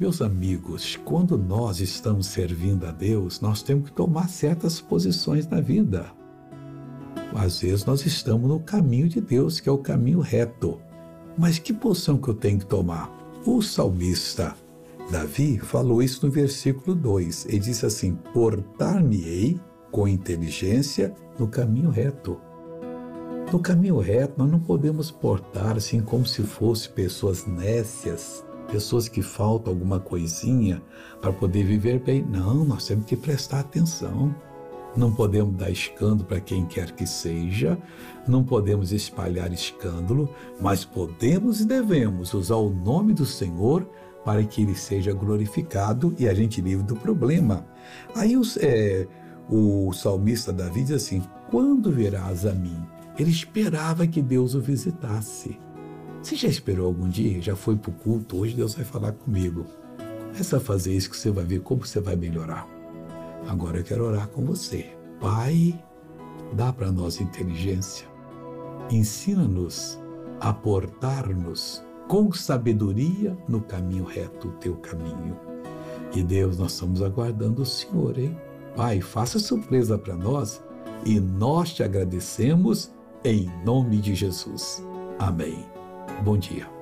Meus amigos, quando nós estamos servindo a Deus, nós temos que tomar certas posições na vida. Às vezes nós estamos no caminho de Deus, que é o caminho reto. Mas que posição que eu tenho que tomar? O salmista Davi falou isso no versículo 2. Ele disse assim: Portar-me-ei com inteligência no caminho reto. No caminho reto, nós não podemos portar assim como se fossem pessoas nécias, pessoas que faltam alguma coisinha para poder viver bem. Não, nós temos que prestar atenção. Não podemos dar escândalo para quem quer que seja, não podemos espalhar escândalo, mas podemos e devemos usar o nome do Senhor para que ele seja glorificado e a gente livre do problema. Aí os, é, o salmista Davi diz assim: Quando verás a mim? Ele esperava que Deus o visitasse. Você já esperou algum dia? Já foi para o culto? Hoje Deus vai falar comigo. Começa a fazer isso que você vai ver como você vai melhorar. Agora eu quero orar com você. Pai, dá para nós inteligência. Ensina-nos a portar-nos com sabedoria no caminho reto, o teu caminho. E Deus, nós estamos aguardando o Senhor, hein? Pai, faça surpresa para nós e nós te agradecemos em nome de Jesus. Amém. Bom dia.